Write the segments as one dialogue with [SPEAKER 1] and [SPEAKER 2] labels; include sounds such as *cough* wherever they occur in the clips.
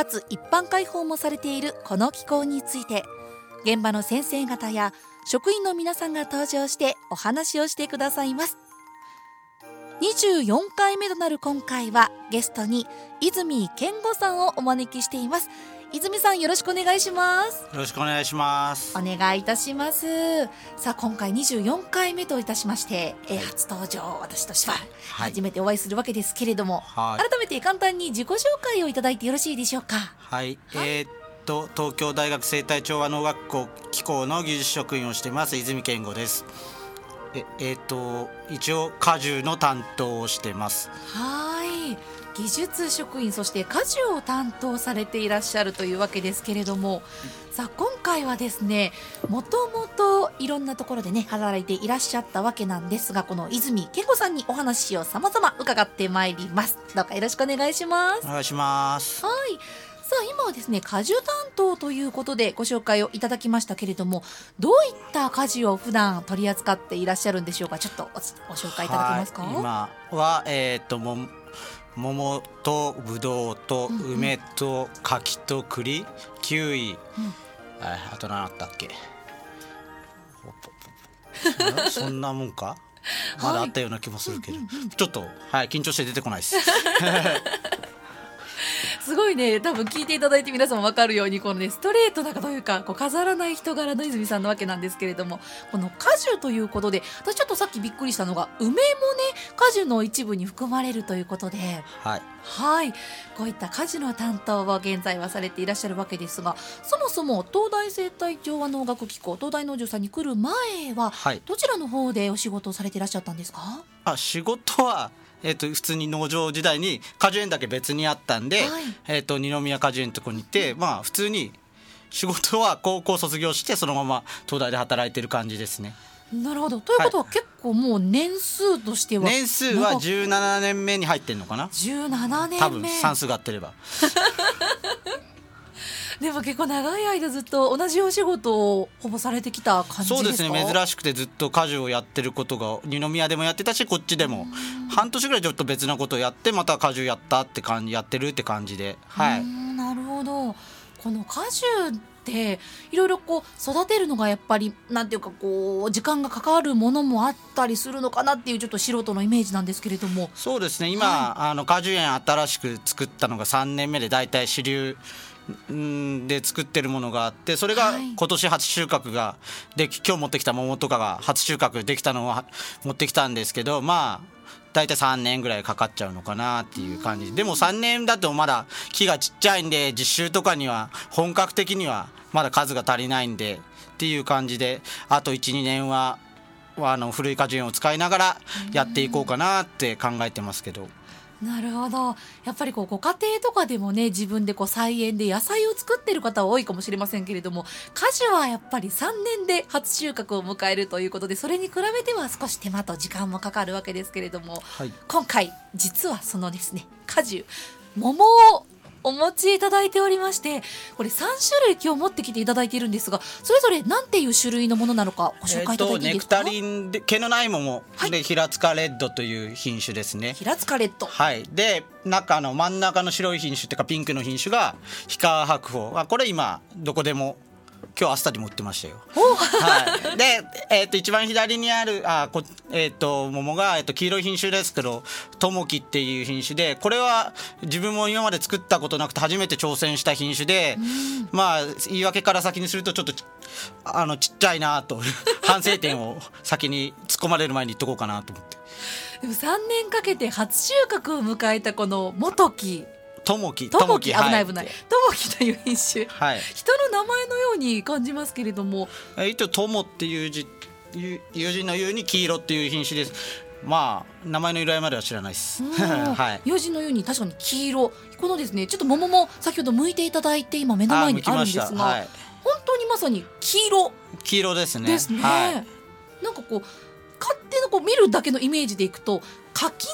[SPEAKER 1] かつ一般開放もされているこの機構について現場の先生方や職員の皆さんが登場してお話をしてくださいます。24回目となる今回はゲストに泉健吾さんをお招きしています。泉さんよろしくお願いします。
[SPEAKER 2] よろしくお願いします。
[SPEAKER 1] お願いいたします。さあ今回24回目といたしまして、えー、初登場私としては初めてお会いするわけですけれども、はい、改めて簡単に自己紹介をいただいてよろしいでしょうか？
[SPEAKER 2] はい、はい、えー、っと東京大学生態調和農学校機構の技術職員をしています泉健吾です。ええー、っと一応果樹の担当をしてます。
[SPEAKER 1] はい技術職員そして果樹を担当されていらっしゃるというわけですけれどもさあ今回はですねもともといろんなところでね働いていらっしゃったわけなんですがこの泉恵子さんにお話をさまざま伺ってまいります。どうかよろしくお願いします。
[SPEAKER 2] お願いします。
[SPEAKER 1] はい。さあ今はですね果樹担当ということでご紹介をいただきましたけれどもどういった果樹を普段取り扱っていらっしゃるんでしょうか？ちょっとご紹介いただけますか、
[SPEAKER 2] はい、今はえー、っとも桃とぶどうと梅と柿と栗。キウイ、うん、あと何あったっけ？*laughs* そんなもんか？まだあったような気もするけど、ちょっとはい緊張して出てこないです *laughs*
[SPEAKER 1] すごいね。多分聞いていただいて皆さんも分かるようにこのねストレートなというかこう飾らない人柄の泉さんなわけなんですけれどもこの果樹ということで私ちょっとさっきびっくりしたのが梅もね果樹の一部に含まれるということで
[SPEAKER 2] はい。
[SPEAKER 1] はい。こういった果樹の担当を現在はされていらっしゃるわけですがそもそも東大生態調和農学機構東大農場さんに来る前は、はい、どちらの方でお仕事をされていらっしゃったんですか？
[SPEAKER 2] あ仕事はえーと、普通に農場時代に果樹園だけ別にあったんで、はい、えーと、二宮果樹園のとこに行ってまあ普通に仕事は高校卒業してそのまま東大で働いてる感じですね。
[SPEAKER 1] なるほど。ということは、結構もう年数としては
[SPEAKER 2] 年数は17年目に入ってんのかな
[SPEAKER 1] ？17年目。
[SPEAKER 2] 多分算数が合ってれば *laughs*
[SPEAKER 1] でも結構長い間ずっと同じお仕事をほぼされてきた感じ
[SPEAKER 2] そうですね。珍しくてずっと家事をやってることが二宮でもやってたしこっちでも。半年ぐらいちょっと別なことをやってまた家事やったって感じやってるって感じではい
[SPEAKER 1] なるほど。この果樹っていろいろこう育てるのがやっぱりなんていうかこう時間がかかるものもあったりするのかなっていうちょっと素人のイメージなんですけれども。
[SPEAKER 2] そうですね。今、はい、あの果樹園新しく作ったのが3年目で大体主流で作ってるものがあってそれが今年初収穫がで今日持ってきた桃とかが初収穫できたのを持ってきたんですけどまあ大体3年ぐらいかかっちゃうのかなっていう感じでも3年だとまだ木がちっちゃいんで実習とかには本格的にはまだ数が足りないんでっていう感じであと12年はあの古い果樹園を使いながらやっていこうかなって考えてますけど。
[SPEAKER 1] なるほど。やっぱりこうご家庭とかでもね自分でこう菜園で野菜を作ってる方は多いかもしれませんけれども果樹はやっぱり3年で初収穫を迎えるということでそれに比べては少し手間と時間もかかるわけですけれども、はい、今回実はそのですね果樹桃をお持ちいただいておりましてこれ3種類今日持ってきていただいているんですがそれぞれ何ていう種類のものなのかご紹介いただいていいですか、
[SPEAKER 2] えー、ネクタリンで毛のない桃、はい、で平塚レッドという品種ですね。
[SPEAKER 1] 平塚レッド。
[SPEAKER 2] はい。で中の真ん中の白い品種っていうかピンクの品種が氷川白鳳。あこれ今どこでも今日アスタにも売ってましたよ。はい、で、えー、と一番左にあるあこ、えー、と桃が、えー、と黄色い品種ですけどともきっていう品種でこれは自分も今まで作ったことなくて初めて挑戦した品種で、まあ言い訳から先にするとちょっとあのちっちゃいなと *laughs* 反省点を先に突っ込まれる前に言っとこうかなと思って。
[SPEAKER 1] でも3年かけて初収穫を迎えたこの元木
[SPEAKER 2] ともき
[SPEAKER 1] ともき危ない危ない。ともきという品種、はい、人の名前のように感じますけれども。
[SPEAKER 2] 一応ともっていう字友人の言うに黄色っていう品種です。まあ名前の由来までは知らないです。*laughs*
[SPEAKER 1] はい。友人のように確かに黄色。このですね、ちょっと桃も先ほど剥いていただいて今目の前にあるんですが、はい、本当にまさに黄色。
[SPEAKER 2] 黄色ですね。
[SPEAKER 1] ですね、
[SPEAKER 2] はい、
[SPEAKER 1] なんかこう勝手のこう見るだけのイメージでいくと柿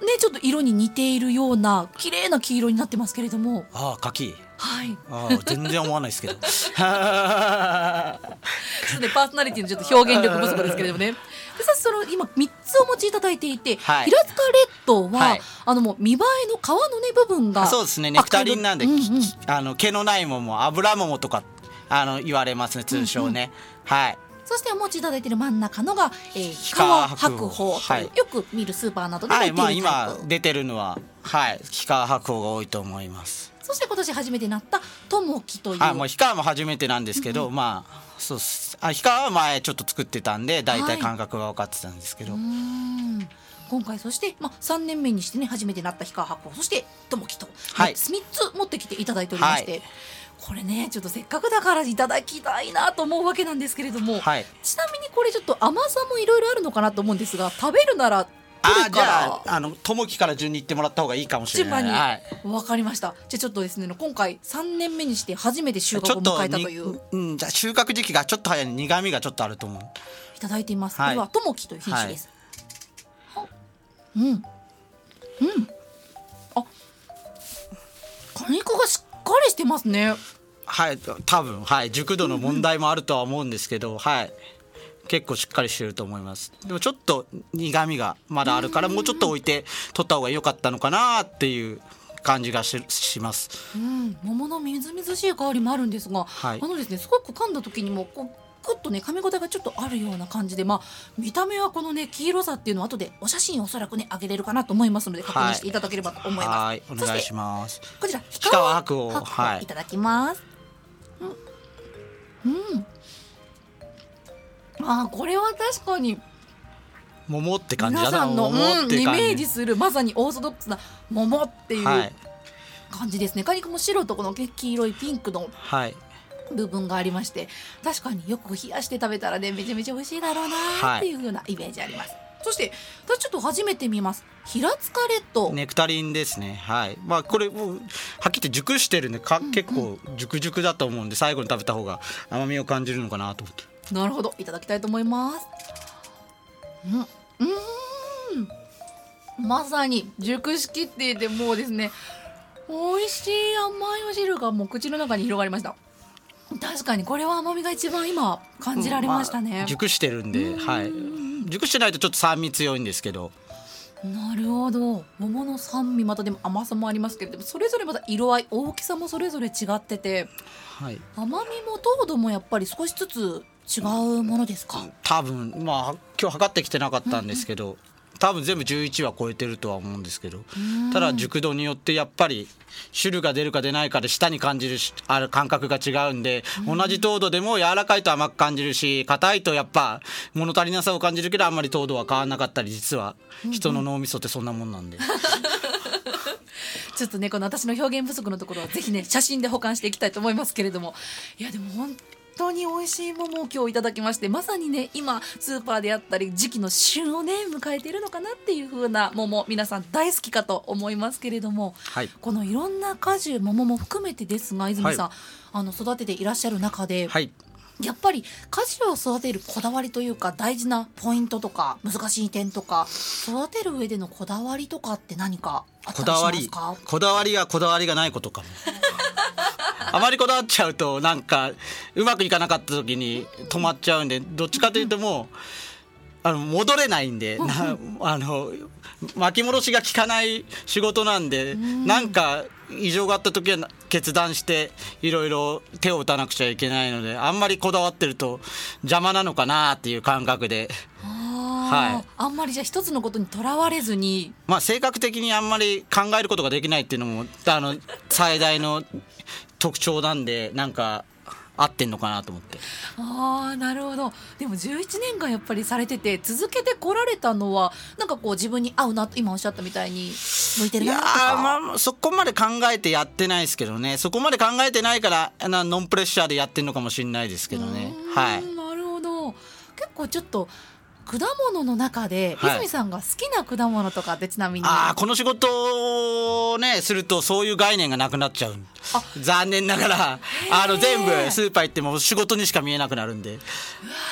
[SPEAKER 1] のねちょっと色に似ているような綺麗な黄色になってますけれども。
[SPEAKER 2] ああ柿。
[SPEAKER 1] はい。
[SPEAKER 2] ああ全然思わないですけど。*laughs*
[SPEAKER 1] そうねパーソナリティのちょっと表現力不足ですけれどもね。でさその今三つお持ちいただいていて、
[SPEAKER 2] はい。
[SPEAKER 1] 平塚レッドは、
[SPEAKER 2] はい。
[SPEAKER 1] あのもう見栄えの皮のね部分が
[SPEAKER 2] そうですねネクタリンなんで、
[SPEAKER 1] うんうん。
[SPEAKER 2] きあの毛のない桃油桃とかあの言われますね通称ね、はい
[SPEAKER 1] そしてお持ちいただいている真ん中のが、えー、皮
[SPEAKER 2] 川
[SPEAKER 1] 白
[SPEAKER 2] 白
[SPEAKER 1] 鳳
[SPEAKER 2] 鳳はい。
[SPEAKER 1] よく見るスーパーなどで
[SPEAKER 2] はいまあ
[SPEAKER 1] 売っているタイプ、
[SPEAKER 2] 今出てるのははい氷川白鳳が多いと思います。
[SPEAKER 1] そして今年初めてなったともきという、
[SPEAKER 2] はいもう氷川も初めてなんですけど、まあそうっす。あ氷川は前ちょっと作ってたんで大体感覚が分かってたんですけど、
[SPEAKER 1] うーん。今回そして、まあ、3年目にしてね初めてなった氷川白鳳そしてともきと、
[SPEAKER 2] はい。
[SPEAKER 1] 3つ持ってきていただいておりまして、
[SPEAKER 2] はい
[SPEAKER 1] これねちょっとせっかくだからいただきたいなと思うわけなんですけれども、
[SPEAKER 2] はい。
[SPEAKER 1] ちなみにこれちょっと甘さもいろいろあるのかなと思うんですが食べるならど
[SPEAKER 2] あじゃ
[SPEAKER 1] か
[SPEAKER 2] ああの友樹から順に言ってもらった方がいいかもしれ
[SPEAKER 1] 順番に
[SPEAKER 2] ないはい
[SPEAKER 1] わかりました。じゃあちょっとですね今回3年目にして初めて収穫を迎えたと
[SPEAKER 2] に
[SPEAKER 1] いう。
[SPEAKER 2] うん、じゃあ収穫時期がちょっと早い苦味がちょっとあると思う。
[SPEAKER 1] いただいています、
[SPEAKER 2] はい。
[SPEAKER 1] これはともきという品種です、はうん。うん。あ果肉がしっかりしてますね
[SPEAKER 2] はい多分はい熟度の問題もあるとは思うんですけど、*laughs* はい。結構しっかりしてると思います。でもちょっと苦味がまだあるからもうちょっと置いて取った方が良かったのかなっていう感じがしします。
[SPEAKER 1] うん。桃のみずみずしい香りもあるんですが、
[SPEAKER 2] はい。
[SPEAKER 1] あのですねすごく噛んだ時にもこうグッとね噛み応えがちょっとあるような感じでまあ見た目はこのね黄色さっていうのは後でお写真おそらくねあげれるかなと思いますので確認していただければと思います、
[SPEAKER 2] はいお願いします。
[SPEAKER 1] こちら
[SPEAKER 2] 氷川白鳳
[SPEAKER 1] 白
[SPEAKER 2] はい。
[SPEAKER 1] いただきますうん、うん、あーこれは確かに。
[SPEAKER 2] 桃って感じだな。
[SPEAKER 1] 皆さんの、
[SPEAKER 2] 桃
[SPEAKER 1] うん、イメージするまさにオーソドックスな桃っていう
[SPEAKER 2] はい。
[SPEAKER 1] 感じですね、果肉も白とこの黄色いピンクの
[SPEAKER 2] はい。
[SPEAKER 1] 部分がありまして確かによく冷やして食べたらねめちゃめちゃ美味しいだろうなーっていうようなイメージあります、そして私ちょっと初めて見ます。平塚レッド、
[SPEAKER 2] ネクタリンですね。はい。まあこれもうはっきり言って熟してるんでか結構熟熟だと思うんで最後に食べた方が甘みを感じるのかなと思って。
[SPEAKER 1] なるほど。いただきたいと思います。うん。うーん。まさに熟しきっていてもうですね美味しい甘いお汁がもう口の中に広がりました。確かにこれは甘みが一番今感じられましたね、
[SPEAKER 2] あ熟してるんではい熟してないとちょっと酸味強いんですけど。
[SPEAKER 1] なるほど。桃の酸味またでも甘さもありますけれどもそれぞれまた色合い大きさもそれぞれ違ってて
[SPEAKER 2] はい。
[SPEAKER 1] 甘みも糖度もやっぱり少しずつ違うものですか？
[SPEAKER 2] 多分まあ今日測ってきてなかったんですけど、多分全部11は超えてるとは思うんですけどただ熟度によってやっぱり汁が出るか出ないかで舌に感じるしある感覚が違うんで、同じ糖度でも柔らかいと甘く感じるし硬いとやっぱ物足りなさを感じるけどあんまり糖度は変わらなかったり実は人の脳みそってそんなもんなんで、*laughs*
[SPEAKER 1] ちょっとねこの私の表現不足のところはぜひね写真で保管していきたいと思いますけれども。いやでも本当に美味しい桃を今日いただきましてまさにね今スーパーであったり時期の旬をね迎えているのかなっていう風な桃皆さん大好きかと思いますけれども、
[SPEAKER 2] はい。
[SPEAKER 1] このいろんな果樹桃も含めてですが泉さん、
[SPEAKER 2] は
[SPEAKER 1] あの育てていらっしゃる中で、
[SPEAKER 2] はい。
[SPEAKER 1] やっぱり果樹を育てるこだわりというか大事なポイントとか難しい点とか育てる上でのこだわりとかって何かあったりし
[SPEAKER 2] こだわり
[SPEAKER 1] ますか
[SPEAKER 2] こだわりがこだわりがないことかもあまりこだわっちゃうとなんかうまくいかなかった時に止まっちゃうんでどっちかというともうあの戻れないんでなあの巻き戻しが効かない仕事なんでなんか異常があった時は決断していろいろ手を打たなくちゃいけないのであんまりこだわってると邪魔なのかなっていう感覚で。はい。
[SPEAKER 1] あんまりじゃあ一つのことにとらわれずに。
[SPEAKER 2] まあ、性格的にあんまり考えることができないっていうのもあの最大の特徴なんでなんか合ってんのかなと思って。
[SPEAKER 1] ああなるほど。でも11年間やっぱりされてて続けてこられたのはなんかこう自分に合うなと今おっしゃったみたいに向いてる
[SPEAKER 2] いや
[SPEAKER 1] なとか
[SPEAKER 2] ーまあそこまで考えてやってないですけどね。そこまで考えてないからあのノンプレッシャーでやってんのかもしれないですけどね。はい。
[SPEAKER 1] なるほど。結構ちょっと果物の中で、
[SPEAKER 2] はい。
[SPEAKER 1] 泉さんが好きな果物とかってちなみに。
[SPEAKER 2] ああこの仕事をねするとそういう概念がなくなっちゃう。
[SPEAKER 1] あ。
[SPEAKER 2] 残念ながらあの全部スーパー行っても仕事にしか見えなくなるんで。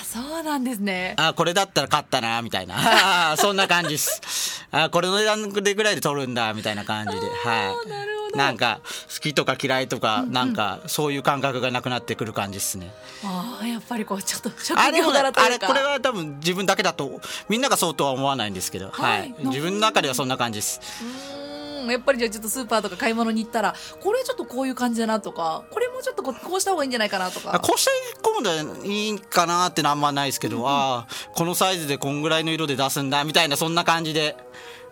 [SPEAKER 1] あそうなんですね。
[SPEAKER 2] あーこれだったら勝ったなみたいな。*laughs* そんな感じです。あーこれの値段でぐらいで取るんだみたいな感じで。はい。
[SPEAKER 1] なる
[SPEAKER 2] なんか好きとか嫌いとかなんかそういう感覚がなくなってくる感じですね。
[SPEAKER 1] ああやっぱりこうちょっと職業柄と
[SPEAKER 2] あ
[SPEAKER 1] いうか。
[SPEAKER 2] れこれは多分自分だけだとみんながそうとは思わないんですけど、
[SPEAKER 1] はい
[SPEAKER 2] はい、自分の中ではそんな感じです。
[SPEAKER 1] うーんやっぱりじゃあちょっとスーパーとか買い物に行ったらこれちょっとこういう感じだなとかこれもちょっとこうこうした方がいいんじゃないかなとか。
[SPEAKER 2] あこうして込むのいいかなってのはあんまないですけど、ああこのサイズでこんぐらいの色で出すんだみたいなそんな感じで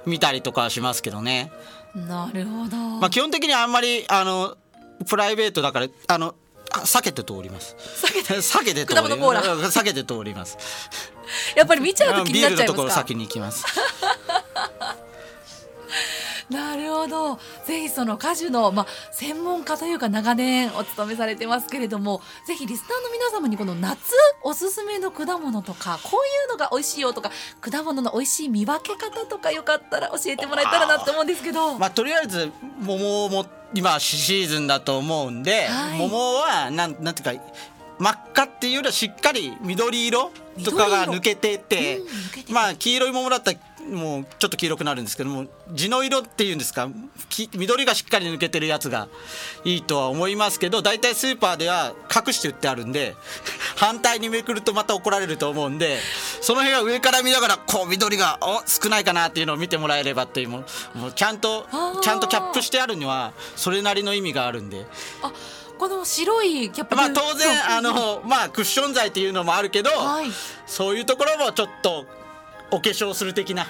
[SPEAKER 2] 見たりとかはしますけどね。
[SPEAKER 1] なるほど、
[SPEAKER 2] まあ基本的にあんまりあのプライベートだからあのあ避けて通ります。
[SPEAKER 1] 避けて？*laughs*
[SPEAKER 2] 避けて通り
[SPEAKER 1] 果物コーラ
[SPEAKER 2] うん避けて通ります。
[SPEAKER 1] やっぱり見ちゃうと気に
[SPEAKER 2] ビ
[SPEAKER 1] なっ
[SPEAKER 2] ールのところ
[SPEAKER 1] ちゃいますか
[SPEAKER 2] 先に行きます。
[SPEAKER 1] なるほど。ぜひその果樹の、まあ、専門家というか長年お勤めされてますけれどもぜひリスナーの皆様にこの夏おすすめの果物とかこういうのが美味しいよとか果物の美味しい見分け方とかよかったら教えてもらえたらなと思うんですけど。
[SPEAKER 2] まあとりあえず桃も今シーズンだと思うんで、
[SPEAKER 1] はい
[SPEAKER 2] 桃はなんなんていうか真っ赤っていうよりはしっかり緑色とかが抜けてて
[SPEAKER 1] うん
[SPEAKER 2] まあ黄色い桃だったらもうちょっと黄色くなるんですけども地の色っていうんですかき緑がしっかり抜けてるやつがいいとは思いますけど大体スーパーでは隠して売ってあるんで *laughs* 反対にめくるとまた怒られると思うんでその辺は上から見ながらこう緑がお少ないかなっていうのを見てもらえればっていうもうちゃんとちゃんとキャップしてあるにはそれなりの意味があるんで。
[SPEAKER 1] あこの白いキャップ
[SPEAKER 2] まあ当然あのまあクッション材っていうのもあるけど、
[SPEAKER 1] はい
[SPEAKER 2] そういうところもちょっとお化粧する的な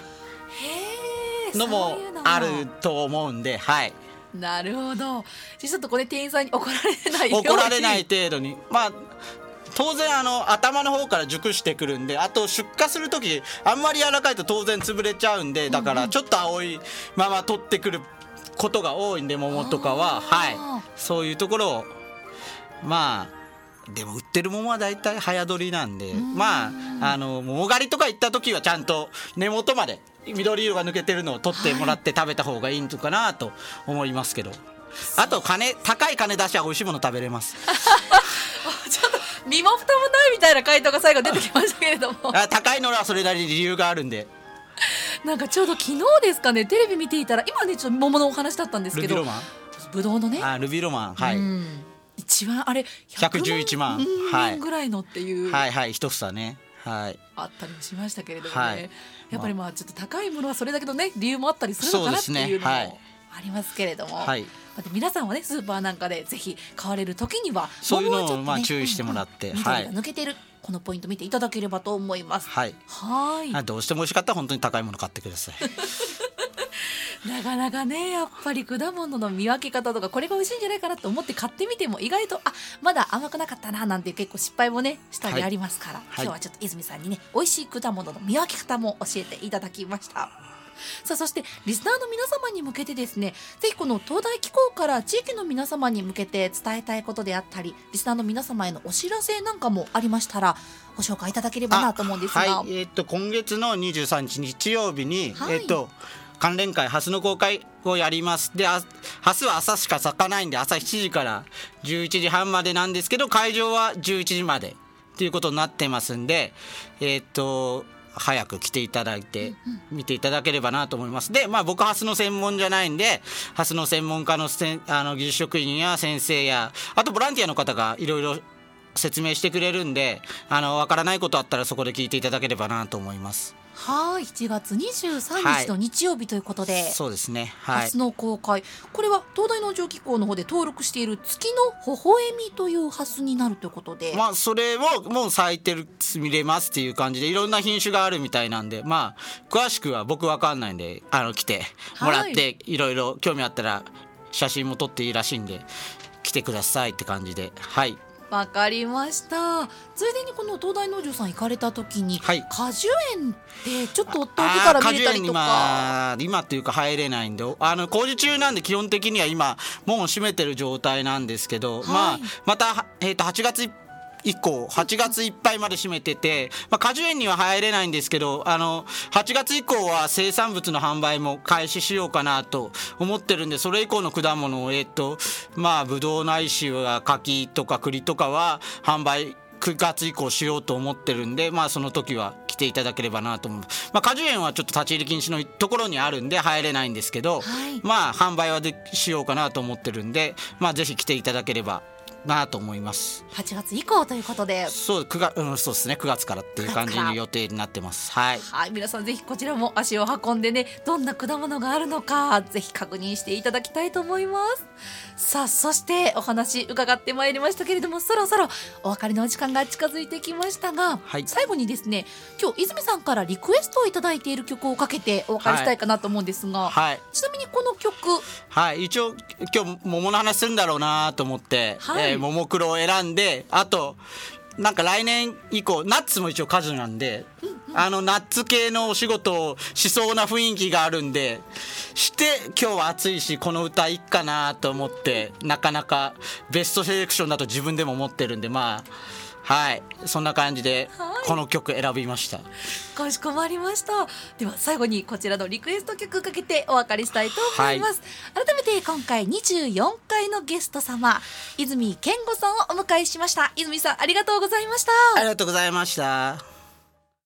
[SPEAKER 2] のもあると思うんで、はい、
[SPEAKER 1] なるほど。ちょっとこれ店員さんに怒られないように。
[SPEAKER 2] 怒られない程度に。まあ当然あの頭の方から熟してくるんであと出荷する時あんまり柔らかいと当然潰れちゃうんでだからちょっと青いまま取ってくることが多いんで桃とかは。はい。そういうところを。まあでも売ってる桃は大体早取りなんで。まああの桃狩りとか行った時はちゃんと根元まで緑色が抜けてるのを取ってもらって食べた方がいいのかなと思いますけど。*laughs* あと金高い金出しは美味しいもの食べれます。
[SPEAKER 1] ちょっと身も蓋もないみたいな回答が最後出てきましたけれども。*laughs*
[SPEAKER 2] あ高いのはそれなりに理由があるんで。*laughs*
[SPEAKER 1] なんかちょうど昨日ですかねテレビ見ていたら今ねちょっと桃のお話だったんですけど。
[SPEAKER 2] ルビロマン？
[SPEAKER 1] ぶどうのね。
[SPEAKER 2] あルビロマン。はい、
[SPEAKER 1] うん。一番あれ
[SPEAKER 2] 111万。
[SPEAKER 1] ぐらいのっていう、
[SPEAKER 2] はいはい一房ねはい。
[SPEAKER 1] あったりもしましたけれどもね、
[SPEAKER 2] はい。
[SPEAKER 1] やっぱりまあ。ちょっと高いものはそれだけのね理由もあったりするのかなっていうのも
[SPEAKER 2] はい。
[SPEAKER 1] ありますけれども、
[SPEAKER 2] はい。
[SPEAKER 1] 皆さんはねスーパーなんかでぜひ買われる時には
[SPEAKER 2] そういうのを
[SPEAKER 1] 桃ちょっとね
[SPEAKER 2] まあ注意してもらって
[SPEAKER 1] うんうん
[SPEAKER 2] はい。
[SPEAKER 1] 緑が抜けてる、このポイント見ていただければと思います。
[SPEAKER 2] はい。
[SPEAKER 1] はい。
[SPEAKER 2] あどうしても美味しかったら本当に高いもの買ってください
[SPEAKER 1] なかなかねやっぱり果物の見分け方とかこれが美味しいんじゃないかなと思って買ってみても意外とあまだ甘くなかったななんて結構失敗もねしたりありますから、
[SPEAKER 2] はい。
[SPEAKER 1] 今日はちょっと泉さんにね美味しい果物の見分け方も教えていただきました。さあそしてリスナーの皆様に向けてですねぜひこの東大機構から地域の皆様に向けて伝えたいことであったりリスナーの皆様へのお知らせなんかもありましたらご紹介いただければなと思うんですが、
[SPEAKER 2] はい。えっ、と今月の23日日曜日に、
[SPEAKER 1] はい。
[SPEAKER 2] えっ、と関連会ハスの公開をやります。であハスは朝しか咲かないんで朝7時から11時半までなんですけど会場は11時までっていうことになってますんでえっ、と早く来ていただいて見ていただければなと思います。でまあ僕ハスの専門じゃないんでハスの専門家のせんあの技術職員や先生やあとボランティアの方がいろいろ説明してくれるんであの分からないことあったらそこで聞いていただければなと思います
[SPEAKER 1] はい7月23日の日曜日ということで、
[SPEAKER 2] そうですね。はい。
[SPEAKER 1] 初の公開。これは東大農場機構の方で登録している月の微笑みというハスになるということで、
[SPEAKER 2] まあそれをもう咲いてる見れますっていう感じでいろんな品種があるみたいなんでまあ詳しくは僕わかんないんであの来てもらっていろいろ興味あったら写真も撮っていいらしいんで来てくださいって感じで。はい
[SPEAKER 1] わかりました。ついでにこの東大農場さん行かれた時に、
[SPEAKER 2] はい。
[SPEAKER 1] 果樹園ってちょっと遠くから見れたりとか。
[SPEAKER 2] あー果樹園今今っていうか入れないんであの工事中なんで基本的には今門を閉めてる状態なんですけど、まあ
[SPEAKER 1] はい。
[SPEAKER 2] また、えー、と8月いっ以降8月いっぱいまで閉めてて、まあ、果樹園には入れないんですけどあの8月以降は生産物の販売も開始しようかなと思ってるんでそれ以降の果物をえっ、とまあぶどうないしは柿とか栗とかは販売9月以降しようと思ってるんでまあその時は来ていただければなと思う。まあ果樹園はちょっと立ち入り禁止のところにあるんで入れないんですけど、はい、まあ販売はでしようかなと思ってるんでまあぜひ来ていただければなと思います。
[SPEAKER 1] 8月以降ということで。
[SPEAKER 2] そう9月、うん、そうですね。9月からっていう感じの予定になってます。はい、
[SPEAKER 1] はい、皆さんぜひこちらも足を運んでねどんな果物があるのかぜひ確認していただきたいと思います。さあそしてお話伺ってまいりましたけれどもそろそろお別れのお時間が近づいてきましたが、はい、最後にですね今日泉さんからリクエストを頂いている曲をかけてお別れしたいかなと思うんですが、はい、ちなみにこの曲。
[SPEAKER 2] はい。一応今日桃の話するんだろうなと思って、はい、えー、ももクロを選んであとなんか来年以降ナッツも一応果樹なんで、あのナッツ系のお仕事をしそうな雰囲気があるんでして今日は暑いしこの歌いっかなと思ってなかなかベストセレクションだと自分でも思ってるんでまあはい。そんな感じでこの曲選びました、はい、
[SPEAKER 1] かしこまりました。では最後にこちらのリクエスト曲かけてお別れしたいと思います、はい、改めて今回24回のゲスト様泉健吾さんをお迎えしました。泉さんありがとうございました。
[SPEAKER 2] ありがとうございました